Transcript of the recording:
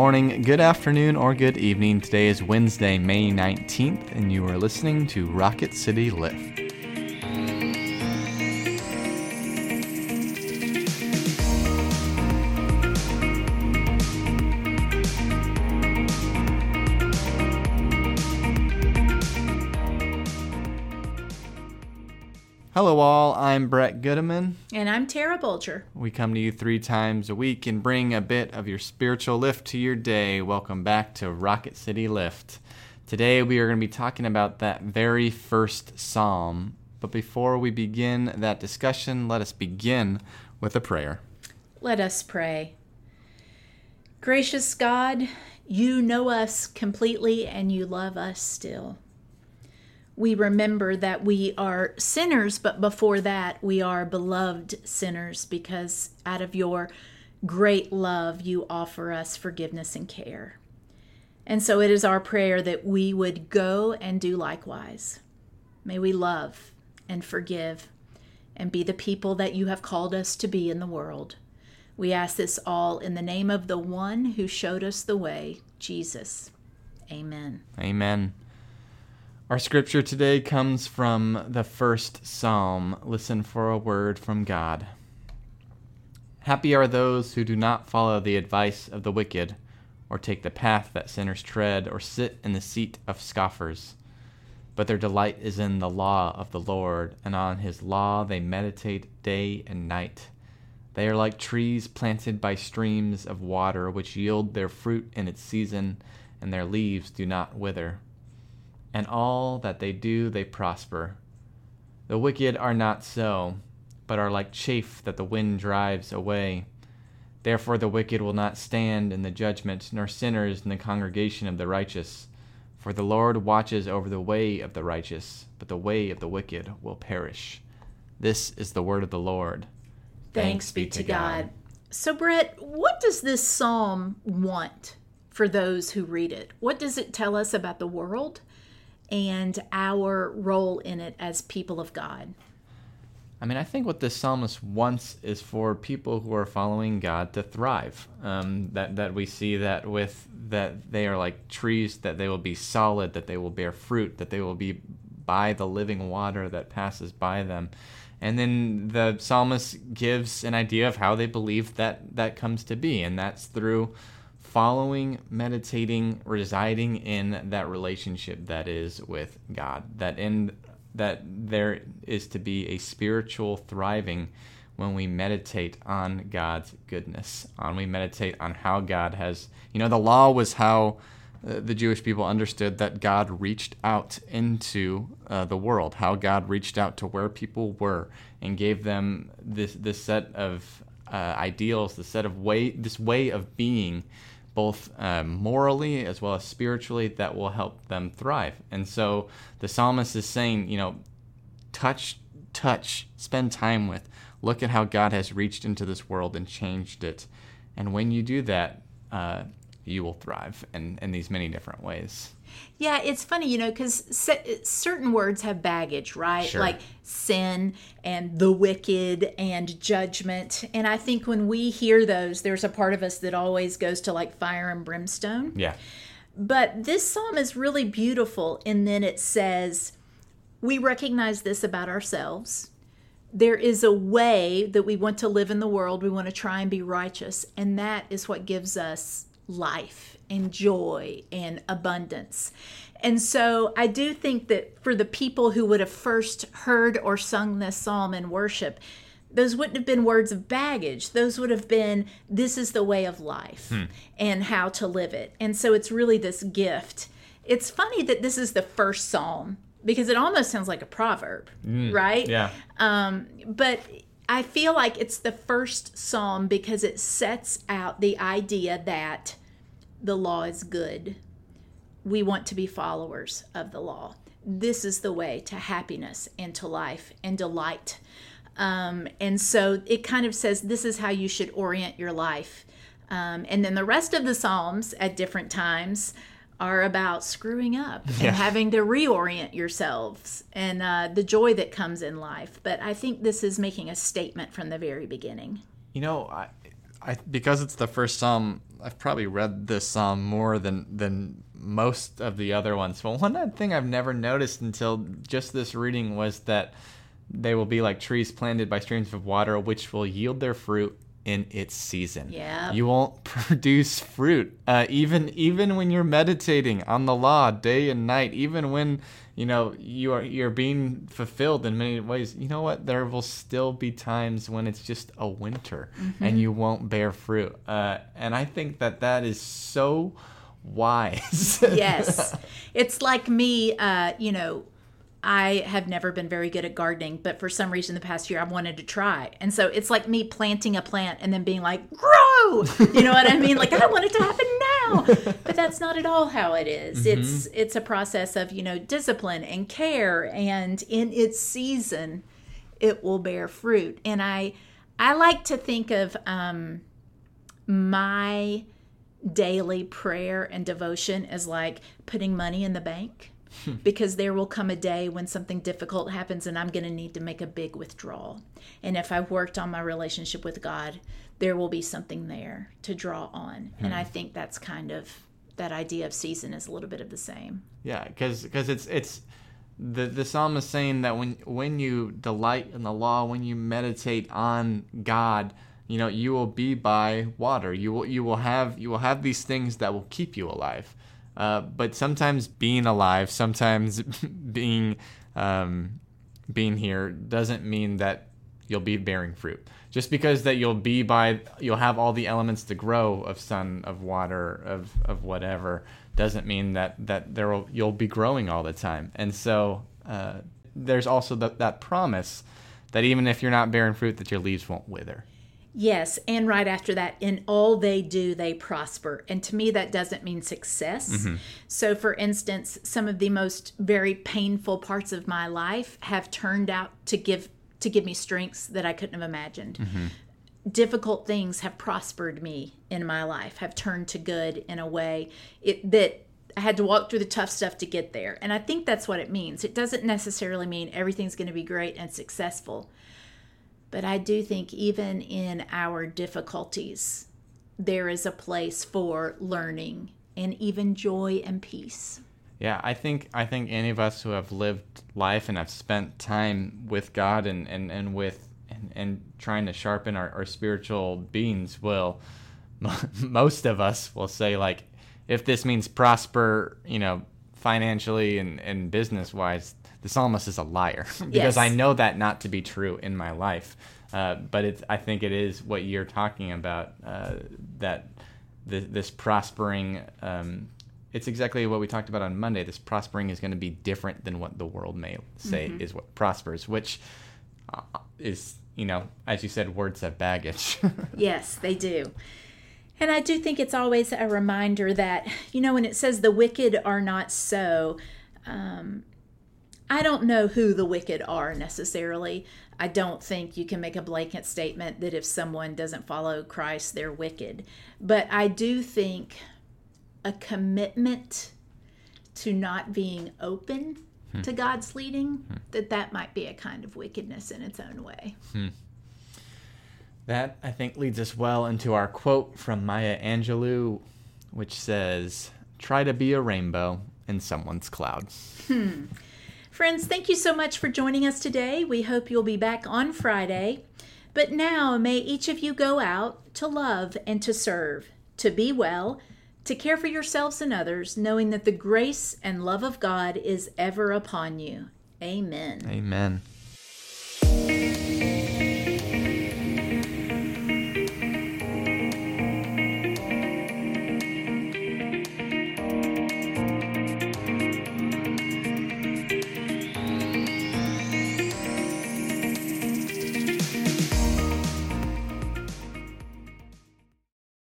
morning, good afternoon, or good evening. Today is Wednesday, May 19th, and you are listening to Rocket City Lift. Hello, all. I'm Brett Goodeman. And I'm Tara Bulger. We come to you three times a week and bring a bit of your spiritual lift to your day. Welcome back to Rocket City Lift. Today, we are going to be talking about that very first psalm. But before we begin that discussion, let us begin with a prayer. Let us pray. Gracious God, you know us completely and you love us still we remember that we are sinners, but before that, we are beloved sinners because out of your great love, you offer us forgiveness and care. And so it is our prayer that we would go and do likewise. May we love and forgive and be the people that you have called us to be in the world. We ask this all in the name of the one who showed us the way, Jesus. Amen. Amen. Our scripture today comes from the first psalm. Listen for a word from God. Happy are those who do not follow the advice of the wicked, or take the path that sinners tread, or sit in the seat of scoffers. But their delight is in the law of the Lord, and on his law they meditate day and night. They are like trees planted by streams of water, which yield their fruit in its season, and their leaves do not wither and all that they do they prosper. The wicked are not so, but are like chaff that the wind drives away. Therefore the wicked will not stand in the judgment, nor sinners in the congregation of the righteous. For the Lord watches over the way of the righteous, but the way of the wicked will perish. This is the word of the Lord. Thanks, Thanks be to God. God. So, Brett, what does this psalm want for those who read it? What does it tell us about the world? And our role in it as people of God. I mean, I think what this psalmist wants is for people who are following God to thrive. Um, that that we see that with that they are like trees, that they will be solid, that they will bear fruit, that they will be by the living water that passes by them. And then the psalmist gives an idea of how they believe that that comes to be, and that's through following, meditating, residing in that relationship that is with God. That in that there is to be a spiritual thriving when we meditate on God's goodness, on we meditate on how God has, you know, the law was how uh, the Jewish people understood that God reached out into uh, the world, how God reached out to where people were and gave them this this set of uh, ideals, the set of way, this way of being both uh, morally as well as spiritually, that will help them thrive. And so the psalmist is saying, you know, touch, touch, spend time with, look at how God has reached into this world and changed it. And when you do that, uh, you will thrive in, in these many different ways. Yeah, it's funny, you know, because certain words have baggage, right? Sure. Like sin and the wicked and judgment. And I think when we hear those, there's a part of us that always goes to like fire and brimstone. Yeah. But this psalm is really beautiful. And then it says, we recognize this about ourselves. There is a way that we want to live in the world. We want to try and be righteous. And that is what gives us life and joy and abundance. And so I do think that for the people who would have first heard or sung this psalm in worship, those wouldn't have been words of baggage. Those would have been, this is the way of life hmm. and how to live it. And so it's really this gift. It's funny that this is the first psalm because it almost sounds like a proverb, mm, right? Yeah. Um, but I feel like it's the first psalm because it sets out the idea that the law is good. We want to be followers of the law. This is the way to happiness and to life and delight. Um, and so it kind of says this is how you should orient your life. Um, and then the rest of the Psalms at different times are about screwing up yeah. and having to reorient yourselves and uh, the joy that comes in life. But I think this is making a statement from the very beginning. You know, I, I because it's the first psalm, I've probably read this psalm more than than most of the other ones. But one thing I've never noticed until just this reading was that they will be like trees planted by streams of water, which will yield their fruit in its season. Yeah. You won't produce fruit. Uh, even even when you're meditating on the law day and night, even when you know you are you're being fulfilled in many ways, you know what? There will still be times when it's just a winter Mm-hmm. and you won't bear fruit. Uh, and I think that that is so wise. yes. It's like me, uh, you know, I have never been very good at gardening, but for some reason the past year I wanted to try. And so it's like me planting a plant and then being like, grow! You know what I mean? Like I want it to happen now. But that's not at all how it is. It's it's a process of, you know, discipline and care and in its season it will bear fruit. And I I like to think of um my daily prayer and devotion as like putting money in the bank Hmm. because there will come a day when something difficult happens and I'm going to need to make a big withdrawal. And if I've worked on my relationship with God, there will be something there to draw on. And I hmm. think that's kind of that idea of season is a little bit of the same. Yeah, cuz because it's it's the the psalm is saying that when when you delight in the law, when you meditate on God, you know you will be by water. You will you will have you will have these things that will keep you alive. Uh, but sometimes being alive, sometimes being um, being here doesn't mean that you'll be bearing fruit. Just because that you'll be by you'll have all the elements to grow of sun, of water, of of whatever doesn't mean that that there will you'll be growing all the time. And so uh, there's also the, that promise that even if you're not bearing fruit, that your leaves won't wither. Yes, and right after that, in all they do, they prosper. And to me, that doesn't mean success. Mm-hmm. So, for instance, some of the most very painful parts of my life have turned out to give to give me strengths that I couldn't have imagined. Mm-hmm. Difficult things have prospered me in my life, have turned to good in a way it, that I had to walk through the tough stuff to get there. And I think that's what it means. It doesn't necessarily mean everything's going to be great and successful. But I do think even in our difficulties, there is a place for learning and even joy and peace. Yeah, I think I think any of us who have lived life and have spent time with God and, and, and with and, and trying to sharpen our, our spiritual beings will most of us will say like if this means prosper, you know, financially and, and business wise, the psalmist is a liar because Yes. I know that not to be true in my life. Uh, but it's I think it is what you're talking about uh, that th- this prospering. Um, it's exactly what we talked about on Monday. This prospering is going to be different than what the world may say is what prospers, which uh, is you know as you said, words have baggage. Yes, they do. And I do think it's always a reminder that, you know, when it says the wicked are not so, um, I don't know who the wicked are necessarily. I don't think you can make a blanket statement that if someone doesn't follow Christ, they're wicked. But I do think a commitment to not being open hmm. to God's leading, that that might be a kind of wickedness in its own way. Hmm. That, I think, leads us well into our quote from Maya Angelou, which says, Try to be a rainbow in someone's cloud. Hmm. Friends, thank you so much for joining us today. We hope you'll be back on Friday. But now, may each of you go out to love and to serve, to be well, to care for yourselves and others, knowing that the grace and love of God is ever upon you. Amen. Amen.